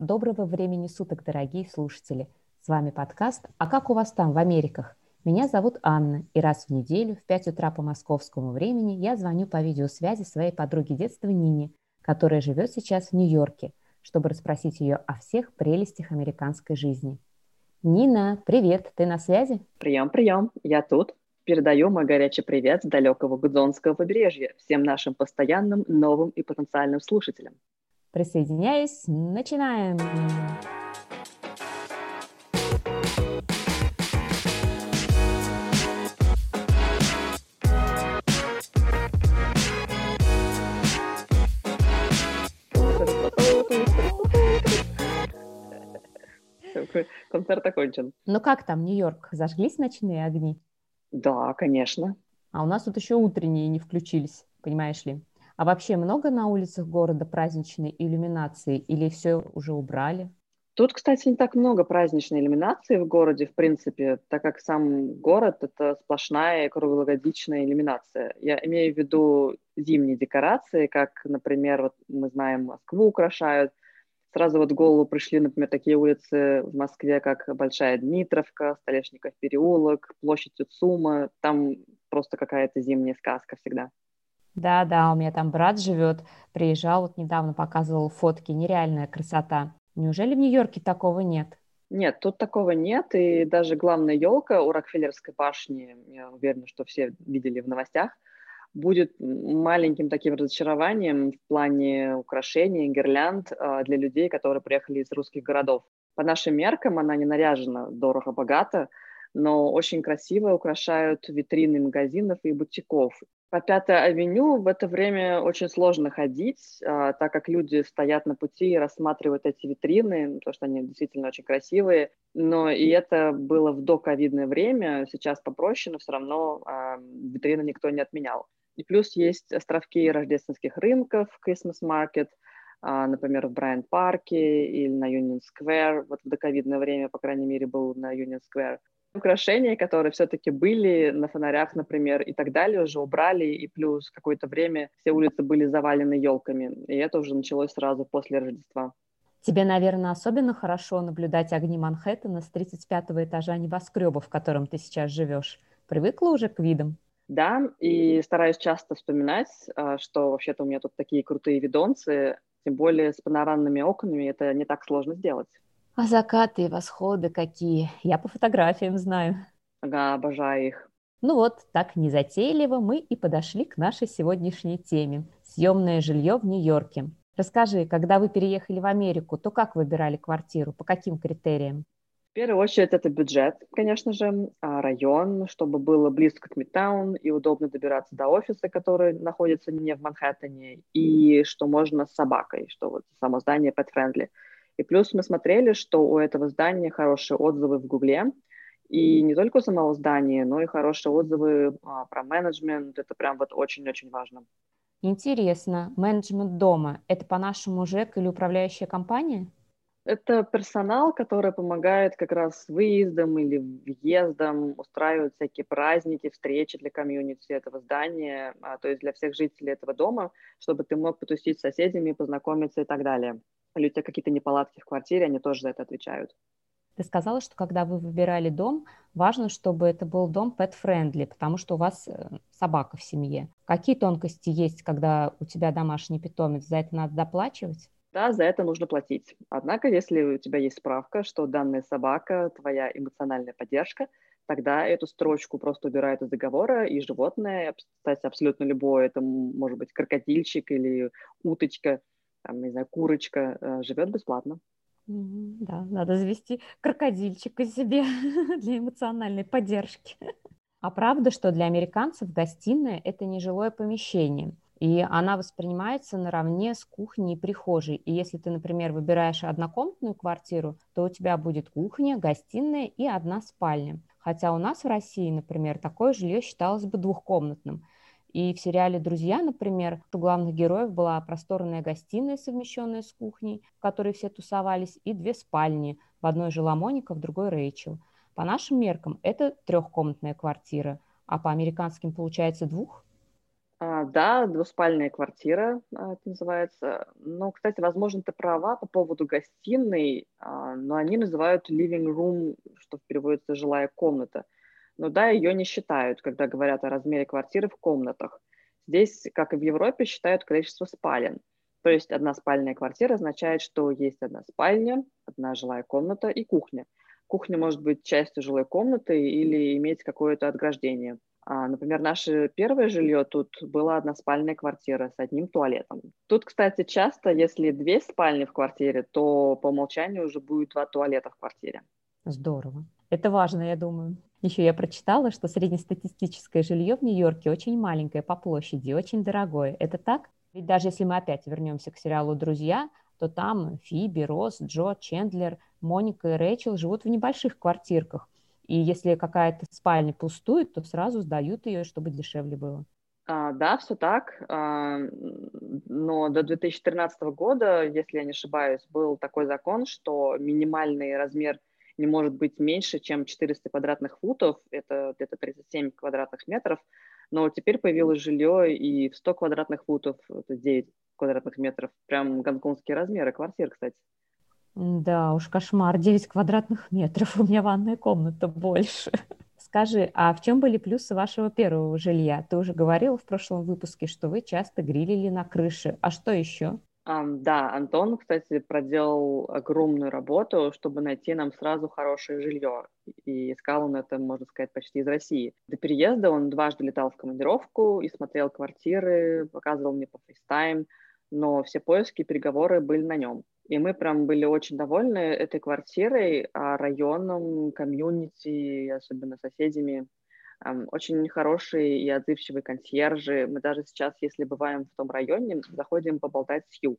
Доброго времени суток, дорогие слушатели! С вами подкаст «А как у вас там, в Америках?» Меня зовут Анна, и раз в неделю в 5 утра по московскому времени я звоню по видеосвязи своей подруге детства Нине, которая живет сейчас в Нью-Йорке, чтобы расспросить ее о всех прелестях американской жизни. Нина, привет, ты на связи? Прием, прием, я тут. Передаю мой горячий привет с далекого Гудзонского побережья всем нашим постоянным, новым и потенциальным слушателям. Присоединяюсь, начинаем! Концерт окончен. Ну как там, Нью-Йорк? Зажглись ночные огни? Да, конечно. А у нас тут еще утренние не включились, понимаешь ли? А вообще много на улицах города праздничной иллюминации или все уже убрали? Тут, кстати, не так много праздничной иллюминации в городе, в принципе, так как сам город — это сплошная круглогодичная иллюминация. Я имею в виду зимние декорации, как, например, вот мы знаем, Москву украшают. Сразу вот в голову пришли, например, такие улицы в Москве, как Большая Дмитровка, Столешников переулок, площадь Уцума. Там просто какая-то зимняя сказка всегда. Да, да, у меня там брат живет, приезжал, вот недавно показывал фотки, нереальная красота. Неужели в Нью-Йорке такого нет? Нет, тут такого нет, и даже главная елка у Рокфеллерской башни, я уверена, что все видели в новостях, будет маленьким таким разочарованием в плане украшений, гирлянд а, для людей, которые приехали из русских городов. По нашим меркам она не наряжена дорого-богато, но очень красиво украшают витрины магазинов и бутиков. По Пятой авеню в это время очень сложно ходить, а, так как люди стоят на пути и рассматривают эти витрины, потому что они действительно очень красивые. Но и это было в доковидное время, сейчас попроще, но все равно а, витрины никто не отменял. И плюс есть островки рождественских рынков, Christmas Market, а, например, в Брайан-парке или на Union Square. Вот в доковидное время, по крайней мере, был на Union Square украшения, которые все-таки были на фонарях, например, и так далее, уже убрали, и плюс какое-то время все улицы были завалены елками, и это уже началось сразу после Рождества. Тебе, наверное, особенно хорошо наблюдать огни Манхэттена с 35-го этажа небоскреба, в котором ты сейчас живешь. Привыкла уже к видам? Да, и стараюсь часто вспоминать, а, что вообще-то у меня тут такие крутые видонцы, тем более с панорамными окнами это не так сложно сделать. А закаты и восходы какие? Я по фотографиям знаю. Ага, обожаю их. Ну вот, так незатейливо мы и подошли к нашей сегодняшней теме – съемное жилье в Нью-Йорке. Расскажи, когда вы переехали в Америку, то как выбирали квартиру, по каким критериям? В первую очередь это бюджет, конечно же, а район, чтобы было близко к Мидтаун и удобно добираться до офиса, который находится не в Манхэттене, и что можно с собакой, что вот само здание pet-friendly – и плюс мы смотрели, что у этого здания хорошие отзывы в Гугле, и не только у самого здания, но и хорошие отзывы а, про менеджмент. Это прям вот очень-очень важно. Интересно, менеджмент дома – это по-нашему ЖЭК или управляющая компания? Это персонал, который помогает как раз с выездом или въездом, устраивает всякие праздники, встречи для комьюнити этого здания, а, то есть для всех жителей этого дома, чтобы ты мог потусить с соседями, познакомиться и так далее или у тебя какие-то неполадки в квартире, они тоже за это отвечают. Ты сказала, что когда вы выбирали дом, важно, чтобы это был дом pet-friendly, потому что у вас э, собака в семье. Какие тонкости есть, когда у тебя домашний питомец? За это надо доплачивать? Да, за это нужно платить. Однако, если у тебя есть справка, что данная собака – твоя эмоциональная поддержка, тогда эту строчку просто убирают из договора, и животное, кстати, абсолютно любое, это может быть крокодильчик или уточка, там, не знаю, курочка э, живет бесплатно. Да, надо завести крокодильчика себе для эмоциональной поддержки. А правда, что для американцев гостиная – это нежилое помещение, и она воспринимается наравне с кухней и прихожей. И если ты, например, выбираешь однокомнатную квартиру, то у тебя будет кухня, гостиная и одна спальня. Хотя у нас в России, например, такое жилье считалось бы двухкомнатным – и в сериале «Друзья», например, у главных героев была просторная гостиная, совмещенная с кухней, в которой все тусовались, и две спальни. В одной жила Моника, в другой Рэйчел. По нашим меркам это трехкомнатная квартира, а по американским получается двух? А, да, двуспальная квартира а, это называется. Но, кстати, возможно, ты права по поводу гостиной, а, но они называют living room, что переводится жилая комната. Но да, ее не считают, когда говорят о размере квартиры в комнатах. Здесь, как и в Европе, считают количество спален. То есть одна спальная квартира означает, что есть одна спальня, одна жилая комната и кухня. Кухня может быть частью жилой комнаты или иметь какое-то отграждение например, наше первое жилье тут была односпальная квартира с одним туалетом. Тут, кстати, часто, если две спальни в квартире, то по умолчанию уже будет два туалета в квартире. Здорово. Это важно, я думаю. Еще я прочитала, что среднестатистическое жилье в Нью-Йорке очень маленькое по площади, очень дорогое. Это так? Ведь даже если мы опять вернемся к сериалу «Друзья», то там Фиби, Росс, Джо, Чендлер, Моника и Рэйчел живут в небольших квартирках – и если какая-то спальня пустует, то сразу сдают ее, чтобы дешевле было. А, да, все так. А, но до 2013 года, если я не ошибаюсь, был такой закон, что минимальный размер не может быть меньше, чем 400 квадратных футов, это где-то 37 квадратных метров, но теперь появилось жилье и в 100 квадратных футов, это 9 квадратных метров, прям гонконгские размеры квартир, кстати. Да уж, кошмар, 9 квадратных метров, у меня ванная комната больше. Скажи, а в чем были плюсы вашего первого жилья? Ты уже говорила в прошлом выпуске, что вы часто грилили на крыше. А что еще? Um, да, Антон, кстати, проделал огромную работу, чтобы найти нам сразу хорошее жилье. И искал он это, можно сказать, почти из России. До переезда он дважды летал в командировку и смотрел квартиры, показывал мне по FaceTime, но все поиски переговоры были на нем. И мы прям были очень довольны этой квартирой, а районом, комьюнити, особенно соседями. Очень хорошие и отзывчивые консьержи. Мы даже сейчас, если бываем в том районе, заходим поболтать с Ю.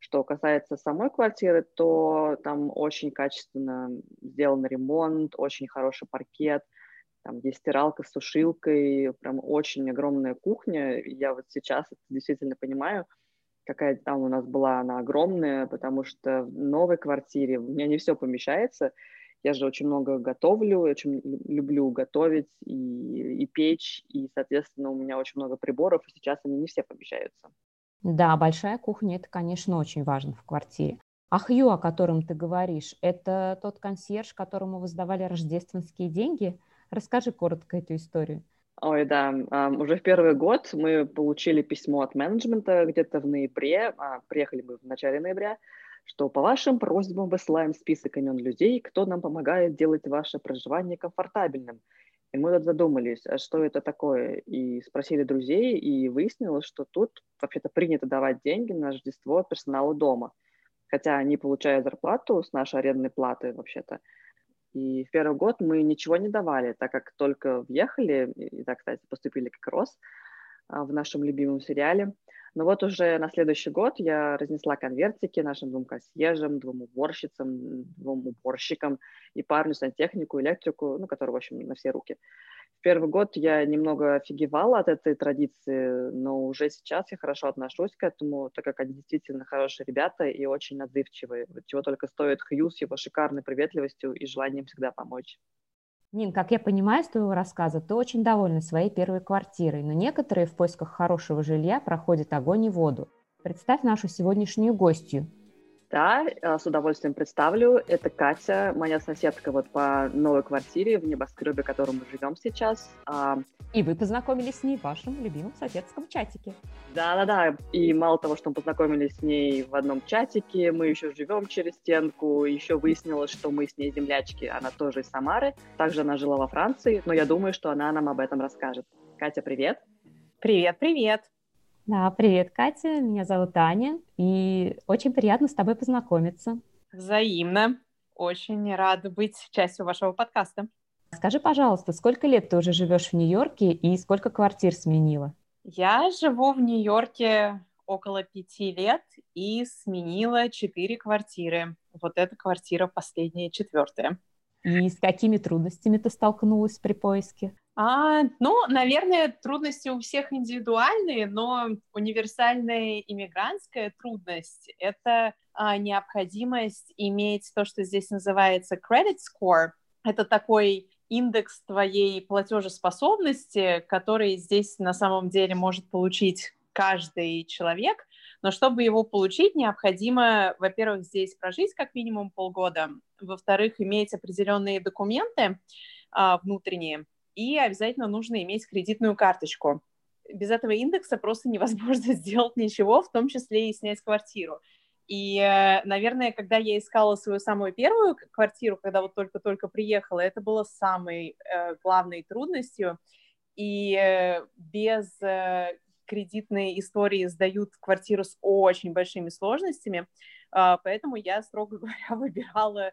Что касается самой квартиры, то там очень качественно сделан ремонт, очень хороший паркет, там есть стиралка с сушилкой, прям очень огромная кухня. Я вот сейчас это действительно понимаю – какая там у нас была, она огромная, потому что в новой квартире у меня не все помещается. Я же очень много готовлю, очень люблю готовить и, и печь, и, соответственно, у меня очень много приборов, и сейчас они не все помещаются. Да, большая кухня – это, конечно, очень важно в квартире. А Хью, о котором ты говоришь, это тот консьерж, которому вы сдавали рождественские деньги? Расскажи коротко эту историю. Ой, да, уже в первый год мы получили письмо от менеджмента где-то в ноябре, а, приехали мы в начале ноября, что по вашим просьбам высылаем список имен людей, кто нам помогает делать ваше проживание комфортабельным. И мы тут задумались, а что это такое, и спросили друзей, и выяснилось, что тут вообще-то принято давать деньги на Рождество персоналу дома. Хотя они получают зарплату с нашей арендной платы вообще-то, и в первый год мы ничего не давали, так как только въехали, и так, кстати, поступили как Рос а, в нашем любимом сериале. Но вот уже на следующий год я разнесла конвертики нашим двум консьержам, двум уборщицам, двум уборщикам и парню сантехнику, электрику, ну, который, в общем, на все руки. В первый год я немного офигевала от этой традиции, но уже сейчас я хорошо отношусь к этому, так как они действительно хорошие ребята и очень отзывчивые. Чего только стоит Хью с его шикарной приветливостью и желанием всегда помочь. Нин, как я понимаю из твоего рассказа, ты очень довольна своей первой квартирой, но некоторые в поисках хорошего жилья проходят огонь и воду. Представь нашу сегодняшнюю гостью. Да, э, с удовольствием представлю. Это Катя, моя соседка вот по новой квартире в небоскребе, в котором мы живем сейчас. А, и вы познакомились с ней в вашем любимом соседском чатике. Да-да-да, и мало того, что мы познакомились с ней в одном чатике, мы еще живем через стенку, еще выяснилось, что мы с ней землячки, она тоже из Самары, также она жила во Франции, но я думаю, что она нам об этом расскажет. Катя, привет! Привет-привет! Да, привет, Катя. Меня зовут Аня, и очень приятно с тобой познакомиться. Взаимно. Очень рада быть частью вашего подкаста. Скажи, пожалуйста, сколько лет ты уже живешь в Нью-Йорке и сколько квартир сменила? Я живу в Нью-Йорке около пяти лет и сменила четыре квартиры. Вот эта квартира последняя, четвертая. И с какими трудностями ты столкнулась при поиске? А, ну, наверное, трудности у всех индивидуальные, но универсальная иммигрантская трудность — это а, необходимость иметь то, что здесь называется credit score. Это такой индекс твоей платежеспособности, который здесь на самом деле может получить каждый человек, но чтобы его получить, необходимо, во-первых, здесь прожить как минимум полгода, во-вторых, иметь определенные документы а, внутренние, и обязательно нужно иметь кредитную карточку. Без этого индекса просто невозможно сделать ничего, в том числе и снять квартиру. И, э, наверное, когда я искала свою самую первую квартиру, когда вот только-только приехала, это было самой э, главной трудностью. И э, без э, кредитной истории сдают квартиру с очень большими сложностями, э, поэтому я, строго говоря, выбирала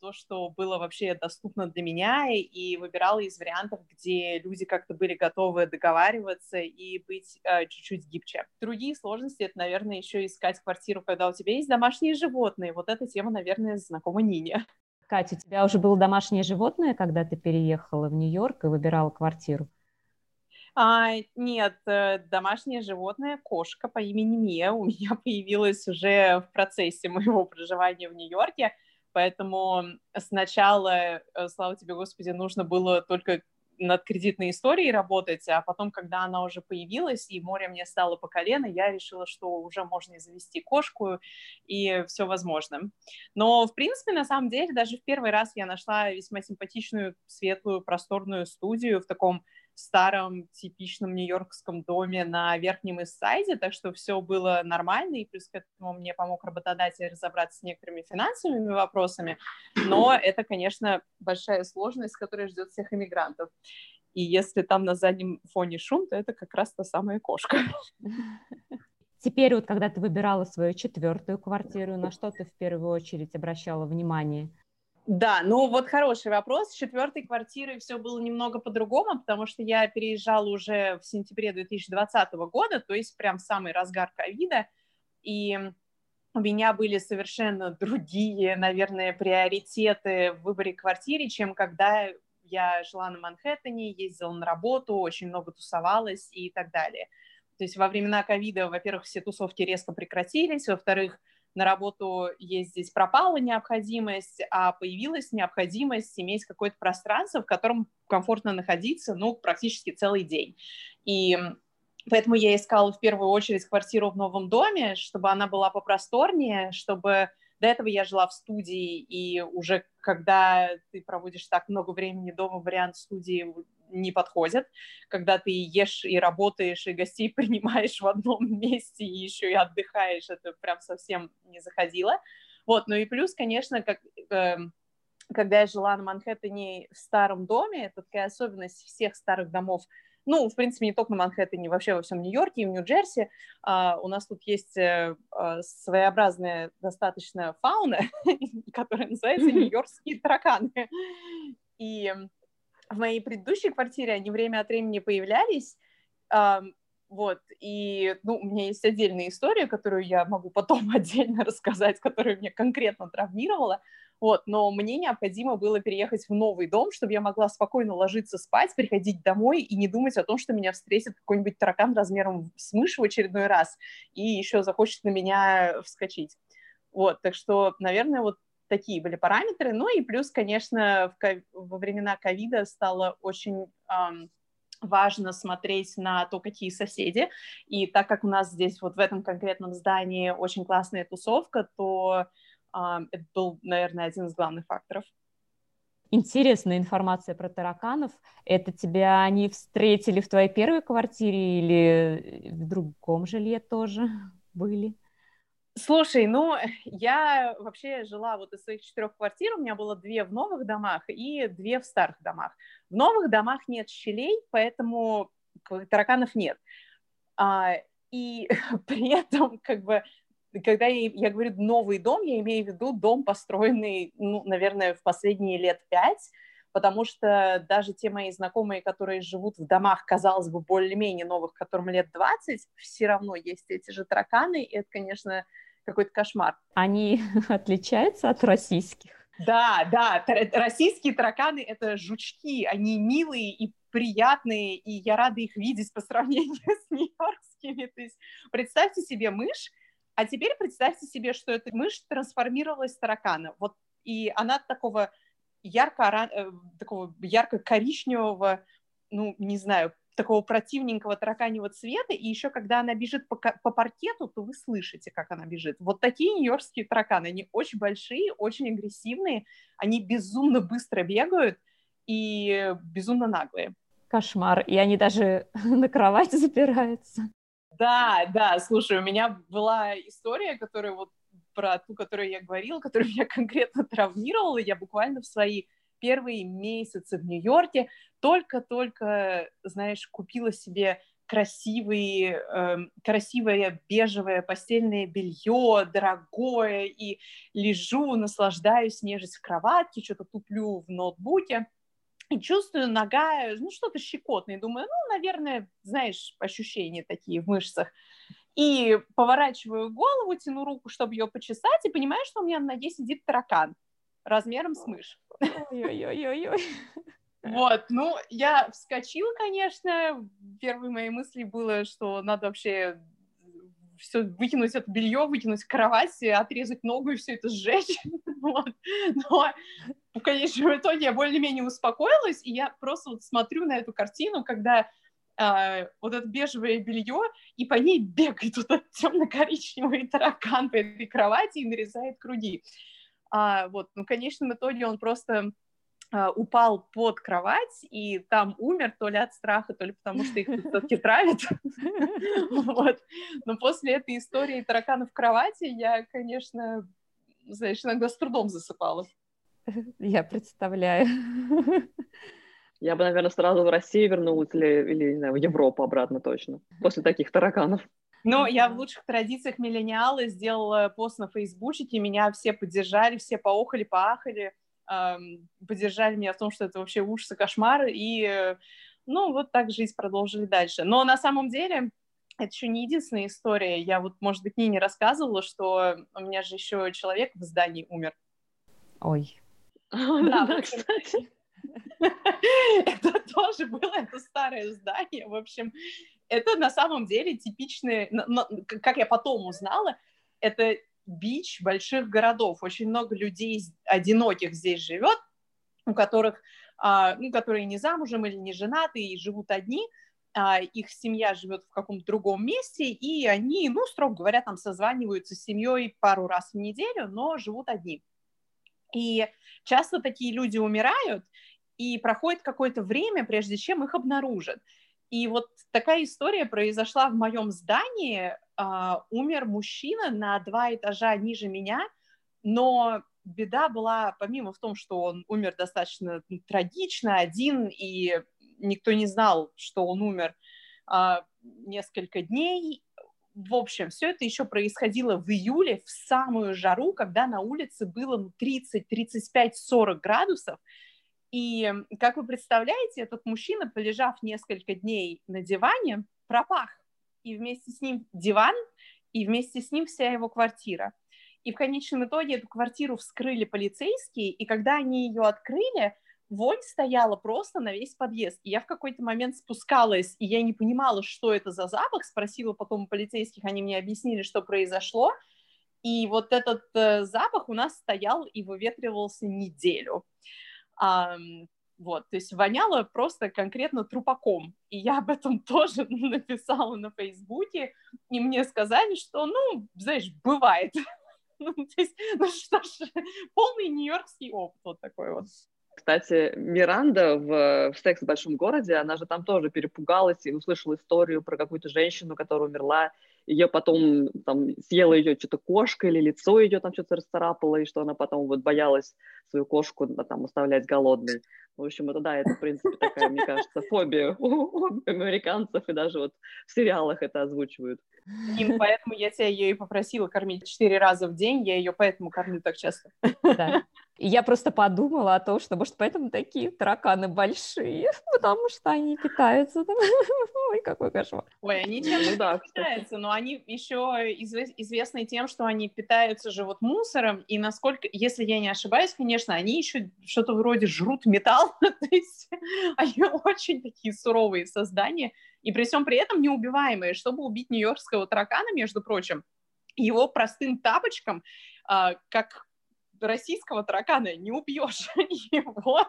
то, что было вообще доступно для меня, и выбирала из вариантов, где люди как-то были готовы договариваться и быть а, чуть-чуть гибче. Другие сложности — это, наверное, еще искать квартиру, когда у тебя есть домашние животные. Вот эта тема, наверное, знакома Нине. Катя, у тебя уже было домашнее животное, когда ты переехала в Нью-Йорк и выбирала квартиру? А, нет, э, домашнее животное, кошка по имени Мия, у меня появилась уже в процессе моего проживания в Нью-Йорке. Поэтому сначала, э, слава тебе, Господи, нужно было только над кредитной историей работать, а потом, когда она уже появилась, и море мне стало по колено, я решила, что уже можно и завести кошку, и все возможно. Но, в принципе, на самом деле, даже в первый раз я нашла весьма симпатичную, светлую, просторную студию в таком старом типичном нью-йоркском доме на Верхнем Иссайде, так что все было нормально, и плюс к этому мне помог работодатель разобраться с некоторыми финансовыми вопросами, но это, конечно, большая сложность, которая ждет всех иммигрантов. И если там на заднем фоне шум, то это как раз та самая кошка. Теперь вот, когда ты выбирала свою четвертую квартиру, на что ты в первую очередь обращала внимание? Да, ну вот хороший вопрос. С четвертой квартирой все было немного по-другому, потому что я переезжала уже в сентябре 2020 года, то есть прям в самый разгар ковида, и у меня были совершенно другие, наверное, приоритеты в выборе квартиры, чем когда я жила на Манхэттене, ездила на работу, очень много тусовалась и так далее. То есть во времена ковида, во-первых, все тусовки резко прекратились, во-вторых, на работу ездить пропала необходимость, а появилась необходимость иметь какое-то пространство, в котором комфортно находиться, ну, практически целый день. И поэтому я искала в первую очередь квартиру в новом доме, чтобы она была попросторнее, чтобы до этого я жила в студии, и уже когда ты проводишь так много времени дома, вариант студии не подходят, когда ты ешь и работаешь, и гостей принимаешь в одном месте, и еще и отдыхаешь, это прям совсем не заходило. Вот, ну и плюс, конечно, как, э, когда я жила на Манхэттене в старом доме, это такая особенность всех старых домов, ну, в принципе, не только на Манхэттене, вообще во всем Нью-Йорке и в Нью-Джерси. А, у нас тут есть а, своеобразная достаточно фауна, которая называется нью-йоркские тараканы. И в моей предыдущей квартире они время от времени появлялись, вот, и, ну, у меня есть отдельная история, которую я могу потом отдельно рассказать, которая меня конкретно травмировала, вот, но мне необходимо было переехать в новый дом, чтобы я могла спокойно ложиться спать, приходить домой и не думать о том, что меня встретит какой-нибудь таракан размером с мышь в очередной раз и еще захочет на меня вскочить. Вот, так что, наверное, вот такие были параметры. Ну и плюс, конечно, в, во времена ковида стало очень эм, важно смотреть на то, какие соседи. И так как у нас здесь вот в этом конкретном здании очень классная тусовка, то э, это был, наверное, один из главных факторов. Интересная информация про тараканов. Это тебя они встретили в твоей первой квартире или в другом жилье тоже были? Слушай, ну, я вообще жила вот из своих четырех квартир, у меня было две в новых домах и две в старых домах. В новых домах нет щелей, поэтому тараканов нет. А, и при этом, как бы, когда я, я говорю новый дом, я имею в виду дом, построенный, ну, наверное, в последние лет пять, потому что даже те мои знакомые, которые живут в домах, казалось бы, более-менее новых, которым лет 20, все равно есть эти же тараканы, и это, конечно, какой-то кошмар. Они отличаются от российских? Да, да, российские тараканы — это жучки, они милые и приятные, и я рада их видеть по сравнению с нью-йоркскими. То есть представьте себе мышь, а теперь представьте себе, что эта мышь трансформировалась в таракана. Вот и она такого ярко э, такого ярко-коричневого, ну, не знаю, такого противненького тараканьего цвета, и еще когда она бежит по, по паркету, то вы слышите, как она бежит. Вот такие нью-йоркские тараканы, они очень большие, очень агрессивные, они безумно быстро бегают и безумно наглые. Кошмар, и они даже на кровать запираются. Да, да, слушай, у меня была история, которая вот про ту, которую я говорила, которая меня конкретно травмировала, я буквально в свои первые месяцы в Нью-Йорке только-только, знаешь, купила себе красивый, э, красивое бежевое постельное белье, дорогое, и лежу, наслаждаюсь, нежесть в кроватке, что-то туплю в ноутбуке, и чувствую нога, ну, что-то щекотное, думаю, ну, наверное, знаешь, ощущения такие в мышцах. И поворачиваю голову, тяну руку, чтобы ее почесать, и понимаю, что у меня на ноге сидит таракан размером с мышь. Ой-ой-ой-ой. Вот, ну, я вскочила, конечно, первой моей мысли было, что надо вообще все выкинуть это белье, выкинуть кровать, отрезать ногу и все это сжечь. вот. Но в конечном итоге я более-менее успокоилась, и я просто вот смотрю на эту картину, когда э, вот это бежевое белье, и по ней бегает вот этот темно-коричневый таракан по этой кровати и нарезает круги. А, вот, ну, в конечном итоге он просто а, упал под кровать и там умер то ли от страха, то ли потому что их все-таки травят. вот. Но после этой истории таракана в кровати я, конечно, знаешь, иногда с трудом засыпала. Я представляю. Я бы, наверное, сразу в Россию вернулась или, или не знаю, в Европу обратно точно, после таких тараканов. Но я в лучших традициях миллениалы сделала пост на Фейсбучике, меня все поддержали, все поохали, поахали, эм, поддержали меня в том, что это вообще ужас и кошмар, и, ну, вот так жизнь продолжили дальше. Но на самом деле это еще не единственная история. Я вот, может быть, не рассказывала, что у меня же еще человек в здании умер. Ой. Да, да кстати. Это тоже было, это старое здание, в общем, это на самом деле типичные, как я потом узнала, это бич больших городов. Очень много людей одиноких здесь живет, у которых, а, ну, которые не замужем или не женаты и живут одни, а, их семья живет в каком-то другом месте, и они, ну, строго говоря, там созваниваются с семьей пару раз в неделю, но живут одни. И часто такие люди умирают, и проходит какое-то время, прежде чем их обнаружат. И вот такая история произошла в моем здании. Uh, умер мужчина на два этажа ниже меня, но беда была, помимо в том, что он умер достаточно трагично, один, и никто не знал, что он умер uh, несколько дней. В общем, все это еще происходило в июле, в самую жару, когда на улице было 30, 35, 40 градусов, и, как вы представляете, этот мужчина, полежав несколько дней на диване, пропах. И вместе с ним диван, и вместе с ним вся его квартира. И в конечном итоге эту квартиру вскрыли полицейские, и когда они ее открыли, вонь стояла просто на весь подъезд. И я в какой-то момент спускалась, и я не понимала, что это за запах, спросила потом у полицейских, они мне объяснили, что произошло. И вот этот э, запах у нас стоял и выветривался неделю. Вот, то есть воняло просто конкретно трупаком. И я об этом тоже написала на Фейсбуке, и мне сказали, что, ну, знаешь, бывает. ну, то есть, ну что ж, полный нью-йоркский опыт вот такой вот. Кстати, Миранда в, в «Секс в большом городе», она же там тоже перепугалась и услышала историю про какую-то женщину, которая умерла, ее потом там съела ее что-то кошка или лицо ее там что-то расцарапало, и что она потом вот боялась свою кошку там оставлять голодной. В общем, это да, это, в принципе, такая, мне кажется, фобия у американцев, и даже вот в сериалах это озвучивают. Им, поэтому я тебя ее и попросила кормить четыре раза в день, я ее поэтому кормлю так часто. Да. И я просто подумала о том, что, может, поэтому такие тараканы большие, потому что они питаются. Ой, какой кошмар. Ой, они чем-то ну, да, питаются, но они еще известны тем, что они питаются же вот мусором, и насколько, если я не ошибаюсь, конечно, они еще что-то вроде жрут металл, то есть они очень такие суровые создания, и при всем при этом неубиваемые. Чтобы убить нью-йоркского таракана, между прочим, его простым тапочком, а, как российского таракана не убьешь. Его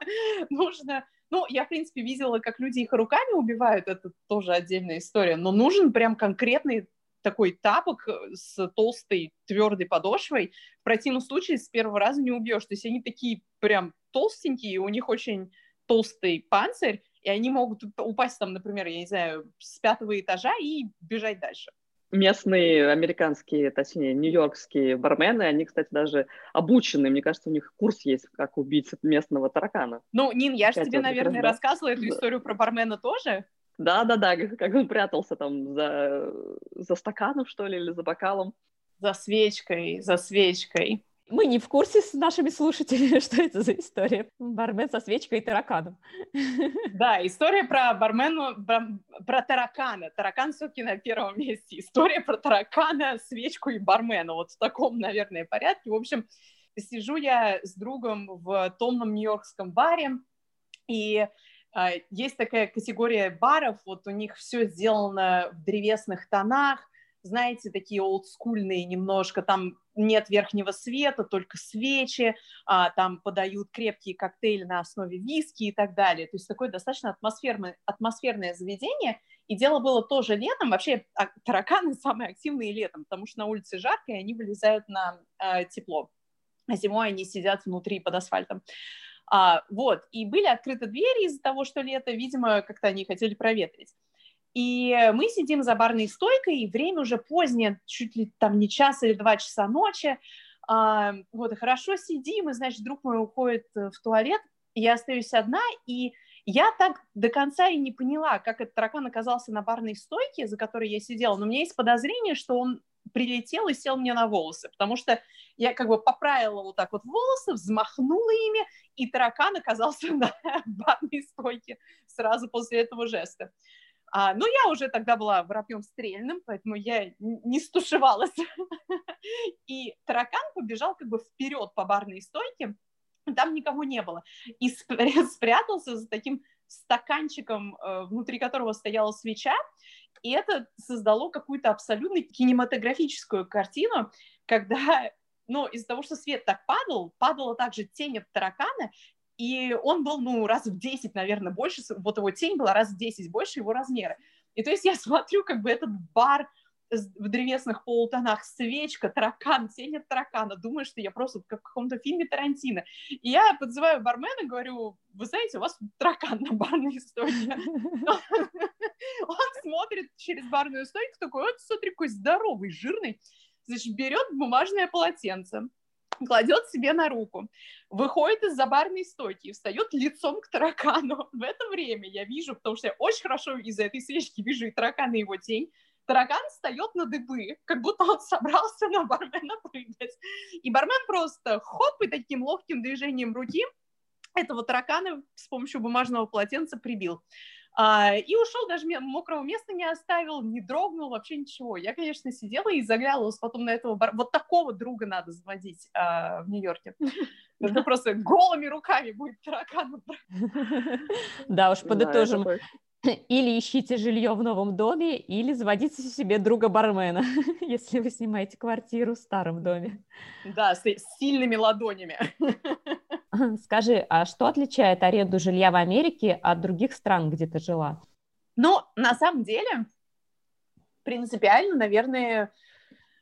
нужно... Ну, я, в принципе, видела, как люди их руками убивают, это тоже отдельная история, но нужен прям конкретный такой тапок с толстой твердой подошвой. В противном случае с первого раза не убьешь. То есть они такие прям толстенькие, у них очень толстый панцирь, и они могут упасть там, например, я не знаю, с пятого этажа и бежать дальше местные американские, точнее, нью-йоркские бармены, они, кстати, даже обучены. Мне кажется, у них курс есть, как убить местного таракана. Ну, Нин, я же тебе, наверное, раз, рассказывала эту историю про бармена тоже. Да-да-да, как он прятался там за, за стаканом, что ли, или за бокалом. За свечкой, за свечкой. Мы не в курсе с нашими слушателями, что это за история. Бармен со свечкой и тараканом. Да, история про бармену, про, про таракана. Таракан все-таки на первом месте. История про таракана, свечку и бармена. Вот в таком, наверное, порядке. В общем, сижу я с другом в томном нью-йоркском баре, и а, есть такая категория баров, вот у них все сделано в древесных тонах, знаете, такие олдскульные немножко, там нет верхнего света, только свечи, а, там подают крепкие коктейли на основе виски и так далее. То есть такое достаточно атмосферное, атмосферное заведение. И дело было тоже летом. Вообще а, тараканы самые активные летом, потому что на улице жарко, и они вылезают на а, тепло. А зимой они сидят внутри под асфальтом. А, вот, и были открыты двери из-за того, что лето, видимо, как-то они хотели проветрить. И мы сидим за барной стойкой, и время уже позднее, чуть ли там не час или два часа ночи. А, вот, и хорошо сидим, и, значит, друг мой уходит э, в туалет, я остаюсь одна, и я так до конца и не поняла, как этот таракан оказался на барной стойке, за которой я сидела, но у меня есть подозрение, что он прилетел и сел мне на волосы, потому что я как бы поправила вот так вот волосы, взмахнула ими, и таракан оказался на барной стойке сразу после этого жеста. А, но я уже тогда была воробьем стрельным, поэтому я не стушевалась. И таракан побежал как бы вперед по барной стойке, там никого не было. И спрятался за таким стаканчиком, э, внутри которого стояла свеча, и это создало какую-то абсолютно кинематографическую картину, когда но из-за того, что свет так падал, падала также тень от таракана, и он был, ну, раз в 10, наверное, больше, вот его тень была раз в 10 больше его размера. И то есть я смотрю, как бы этот бар в древесных полутонах, свечка, таракан, тень от таракана. Думаю, что я просто как в каком-то фильме Тарантино. И я подзываю бармена, говорю, вы знаете, у вас таракан на барной стойке. Он смотрит через барную стойку, такой, вот смотри, какой здоровый, жирный. Значит, берет бумажное полотенце, кладет себе на руку, выходит из-за барной стойки и встает лицом к таракану. В это время я вижу, потому что я очень хорошо из-за этой свечки вижу и таракана, и его тень, таракан встает на дыбы, как будто он собрался на бармена прыгать. И бармен просто хоп, и таким ловким движением руки этого таракана с помощью бумажного полотенца прибил. А, и ушел, даже мокрого места не оставил, не дрогнул, вообще ничего. Я, конечно, сидела и заглядывалась потом на этого бар... Вот такого друга надо заводить а, в Нью-Йорке. Это просто голыми руками будет таракан. Да уж, подытожим. Или ищите жилье в новом доме, или заводите себе друга-бармена, если вы снимаете квартиру в старом доме. Да, с сильными ладонями. Скажи, а что отличает аренду жилья в Америке от других стран, где ты жила? Ну, на самом деле, принципиально, наверное,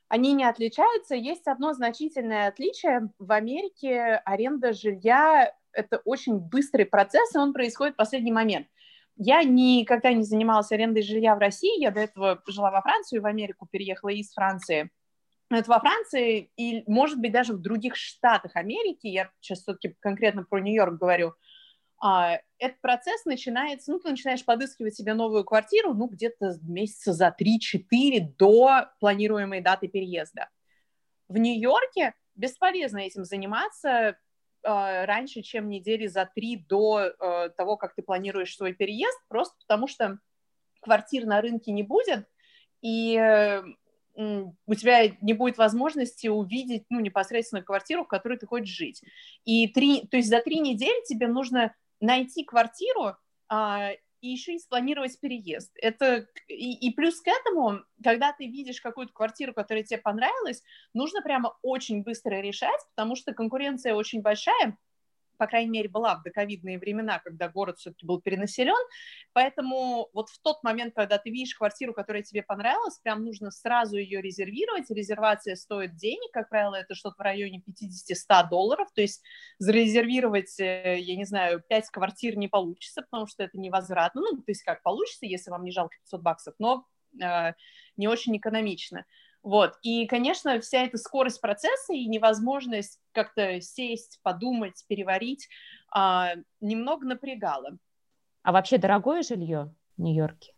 они не отличаются. Есть одно значительное отличие. В Америке аренда жилья – это очень быстрый процесс, и он происходит в последний момент. Я никогда не занималась арендой жилья в России, я до этого жила во Францию, в Америку переехала из Франции. Это во Франции и, может быть, даже в других штатах Америки, я сейчас все-таки конкретно про Нью-Йорк говорю, а, этот процесс начинается, ну, ты начинаешь подыскивать себе новую квартиру, ну, где-то месяца за 3-4 до планируемой даты переезда. В Нью-Йорке бесполезно этим заниматься раньше, чем недели за три до э, того, как ты планируешь свой переезд, просто потому что квартир на рынке не будет, и э, у тебя не будет возможности увидеть, ну, непосредственно квартиру, в которой ты хочешь жить. И три, то есть за три недели тебе нужно найти квартиру, а, и еще и спланировать переезд. Это и, и плюс к этому, когда ты видишь какую-то квартиру, которая тебе понравилась, нужно прямо очень быстро решать, потому что конкуренция очень большая, по крайней мере, была в доковидные времена, когда город все-таки был перенаселен. Поэтому вот в тот момент, когда ты видишь квартиру, которая тебе понравилась, прям нужно сразу ее резервировать. Резервация стоит денег, как правило, это что-то в районе 50-100 долларов. То есть зарезервировать, э, я не знаю, 5 квартир не получится, потому что это невозвратно. Ну, то есть как получится, если вам не жалко 500 баксов, но э, не очень экономично. Вот. И, конечно, вся эта скорость процесса и невозможность как-то сесть, подумать, переварить а, немного напрягала. А вообще дорогое жилье в Нью-Йорке?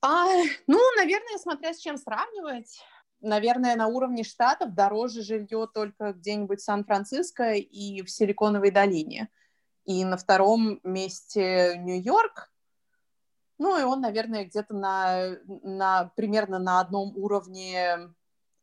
А, ну, наверное, смотря с чем сравнивать. Наверное, на уровне штатов дороже жилье только где-нибудь в Сан-Франциско и в Силиконовой долине. И на втором месте Нью-Йорк, ну и он, наверное, где-то на, на примерно на одном уровне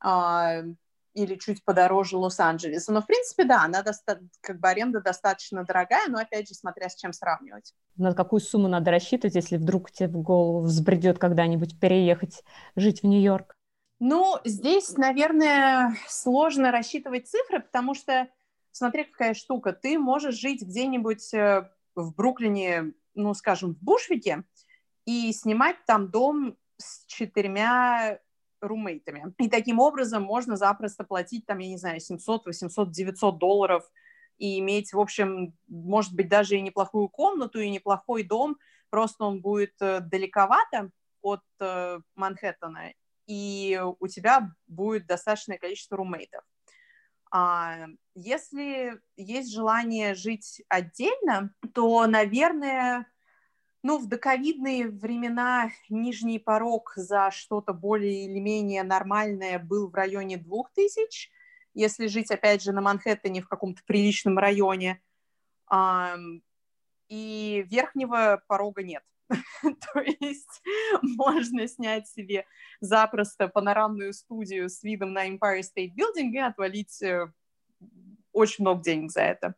или чуть подороже Лос-Анджелеса. Но, в принципе, да, она доста- как бы аренда достаточно дорогая, но, опять же, смотря с чем сравнивать. На какую сумму надо рассчитывать, если вдруг тебе в голову взбредет когда-нибудь переехать жить в Нью-Йорк? Ну, здесь, наверное, сложно рассчитывать цифры, потому что, смотри, какая штука, ты можешь жить где-нибудь э, в Бруклине, ну, скажем, в Бушвике, и снимать там дом с четырьмя румейтами. И таким образом можно запросто платить, там, я не знаю, 700, 800, 900 долларов и иметь, в общем, может быть, даже и неплохую комнату, и неплохой дом, просто он будет э, далековато от э, Манхэттена, и у тебя будет достаточное количество румейтов. А если есть желание жить отдельно, то, наверное, ну, в доковидные времена нижний порог за что-то более или менее нормальное был в районе 2000, если жить, опять же, на Манхэттене в каком-то приличном районе. И верхнего порога нет. То есть можно снять себе запросто панорамную студию с видом на Empire State Building и отвалить э, очень много денег за это.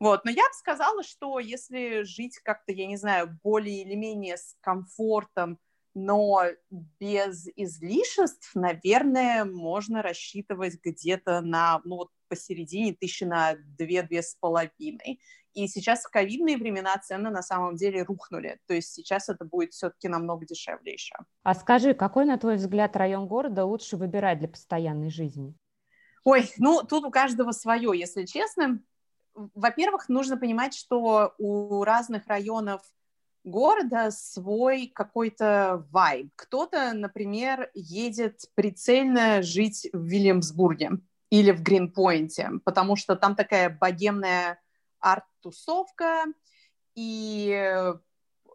Вот. Но я бы сказала, что если жить как-то, я не знаю, более или менее с комфортом, но без излишеств, наверное, можно рассчитывать где-то на, ну вот посередине тысячи на две-две с половиной. И сейчас в ковидные времена цены на самом деле рухнули. То есть сейчас это будет все-таки намного дешевле еще. А скажи, какой, на твой взгляд, район города лучше выбирать для постоянной жизни? Ой, ну тут у каждого свое, если честно во-первых, нужно понимать, что у разных районов города свой какой-то вайб. Кто-то, например, едет прицельно жить в Вильямсбурге или в Гринпойнте, потому что там такая богемная арт-тусовка, и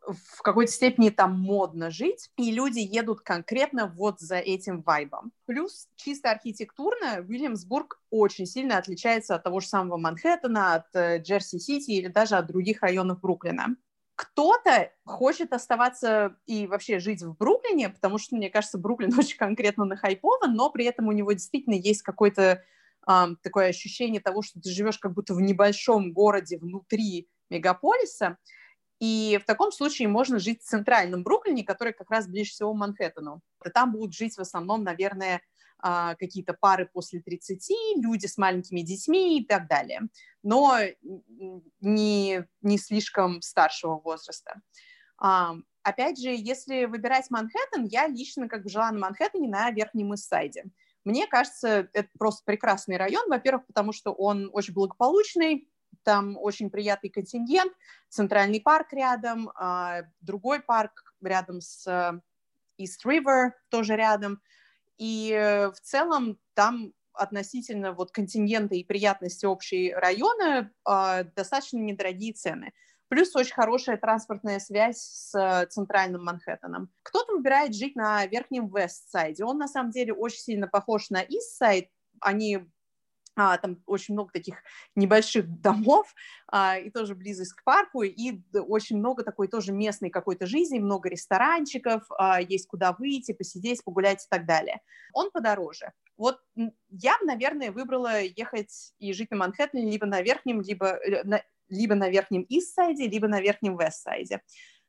в какой-то степени там модно жить, и люди едут конкретно вот за этим вайбом. Плюс чисто архитектурно Уильямсбург очень сильно отличается от того же самого Манхэттена, от э, Джерси-Сити или даже от других районов Бруклина. Кто-то хочет оставаться и вообще жить в Бруклине, потому что, мне кажется, Бруклин очень конкретно нахайпован, но при этом у него действительно есть какое-то Um, такое ощущение того, что ты живешь как будто в небольшом городе внутри мегаполиса, и в таком случае можно жить в центральном Бруклине, который как раз ближе всего к Манхэттену. И там будут жить в основном, наверное, а, какие-то пары после 30, люди с маленькими детьми и так далее, но не, не слишком старшего возраста. Опять же, если выбирать Манхэттен, я лично как бы жила на Манхэттене на Верхнем Иссайде. Мне кажется, это просто прекрасный район, во-первых, потому что он очень благополучный, там очень приятный контингент, центральный парк рядом, а, другой парк рядом с э, East River тоже рядом, и э, в целом там относительно вот контингента и приятности общей района а, достаточно недорогие цены. Плюс очень хорошая транспортная связь с центральным Манхэттеном. Кто-то выбирает жить на верхнем Вест-сайде. Он на самом деле очень сильно похож на Ист-сайд. Они а, там очень много таких небольших домов, а, и тоже близость к парку, и очень много такой тоже местной какой-то жизни, много ресторанчиков, а, есть куда выйти, посидеть, погулять и так далее. Он подороже. Вот я, наверное, выбрала ехать и жить на Манхэттене либо на верхнем, либо э, на, либо на верхнем Ист-сайде, либо на верхнем Вест-сайде.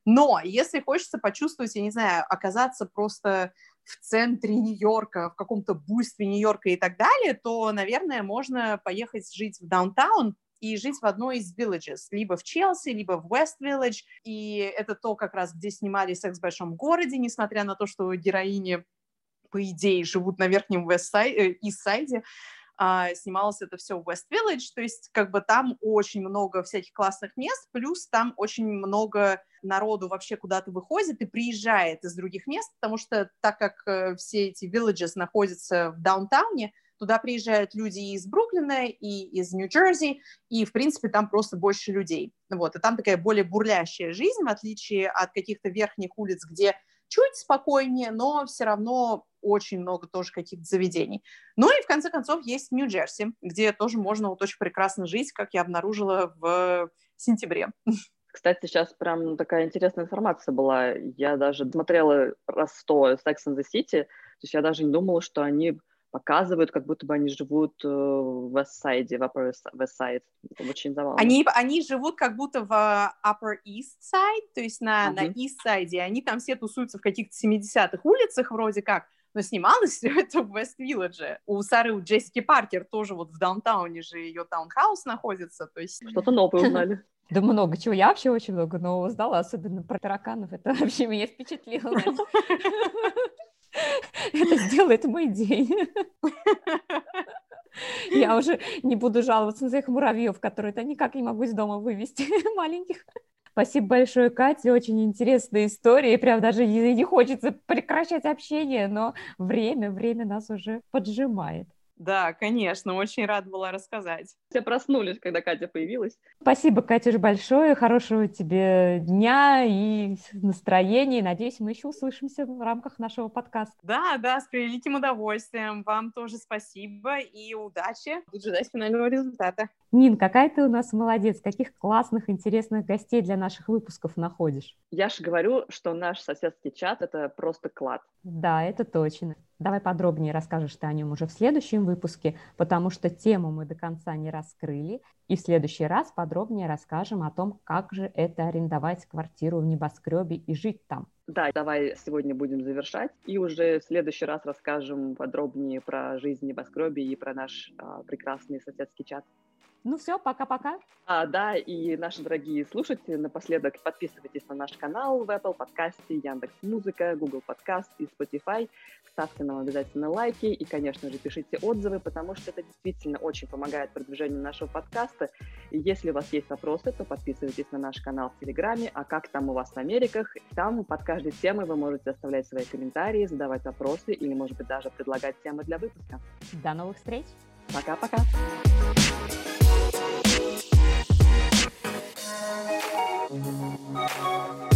Но если хочется почувствовать, я не знаю, оказаться просто в центре Нью-Йорка, в каком-то буйстве Нью-Йорка и так далее, то, наверное, можно поехать жить в даунтаун, и жить в одной из villages, либо в Челси, либо в Village, и это то как раз, где снимали «Секс в большом городе», несмотря на то, что героини, по идее, живут на верхнем West Side, а, снималось это все в West Village, то есть как бы там очень много всяких классных мест, плюс там очень много народу вообще куда-то выходит и приезжает из других мест, потому что так как э, все эти villages находятся в даунтауне, туда приезжают люди и из Бруклина, и из Нью-Джерси, и, в принципе, там просто больше людей. Вот, и там такая более бурлящая жизнь, в отличие от каких-то верхних улиц, где чуть спокойнее, но все равно очень много тоже каких-то заведений. Ну и в конце концов есть Нью-Джерси, где тоже можно вот очень прекрасно жить, как я обнаружила в сентябре. Кстати, сейчас прям такая интересная информация была. Я даже смотрела раз сто Sex and the City, то есть я даже не думала, что они показывают, как будто бы они живут э, в West-Side, в Upper. Это очень забавно. Они, они живут как будто в Upper East Side, то есть на, uh-huh. на East Side. Они там все тусуются в каких-то 70-х улицах вроде как, но снималось все это в West Village. У Сары, у Джессики Паркер тоже вот в даунтауне же ее таунхаус находится. То есть... Что-то новое узнали. Да много чего. Я вообще очень много нового узнала, особенно про тараканов. Это вообще меня впечатлило. Это сделает мой день. Я уже не буду жаловаться на своих муравьев, которые-то никак не могу из дома вывести маленьких. Спасибо большое, Катя. Очень интересная история. Прям даже не хочется прекращать общение, но время, время нас уже поджимает. Да, конечно, очень рада была рассказать. Все проснулись, когда Катя появилась. Спасибо, Катюш, большое. Хорошего тебе дня и настроения. Надеюсь, мы еще услышимся в рамках нашего подкаста. Да, да, с превеликим удовольствием. Вам тоже спасибо и удачи. Буду ждать финального результата. Нин, какая ты у нас молодец. Каких классных, интересных гостей для наших выпусков находишь? Я же говорю, что наш соседский чат — это просто клад. Да, это точно. Давай подробнее расскажешь ты о нем уже в следующем выпуске, потому что тему мы до конца не раскрыли. И в следующий раз подробнее расскажем о том, как же это арендовать квартиру в небоскребе и жить там. Да, давай сегодня будем завершать. И уже в следующий раз расскажем подробнее про жизнь в небоскребе и про наш а, прекрасный соседский чат. Ну все, пока-пока. А, да, и наши дорогие слушатели, напоследок подписывайтесь на наш канал в Apple подкасте, Яндекс Музыка, Google Подкаст и Spotify. Ставьте нам обязательно лайки и, конечно же, пишите отзывы, потому что это действительно очень помогает продвижению нашего подкаста. И если у вас есть вопросы, то подписывайтесь на наш канал в Телеграме, а как там у вас в Америках. Там под каждой темой вы можете оставлять свои комментарии, задавать вопросы или, может быть, даже предлагать темы для выпуска. До новых встреч! Пока-пока! Bye.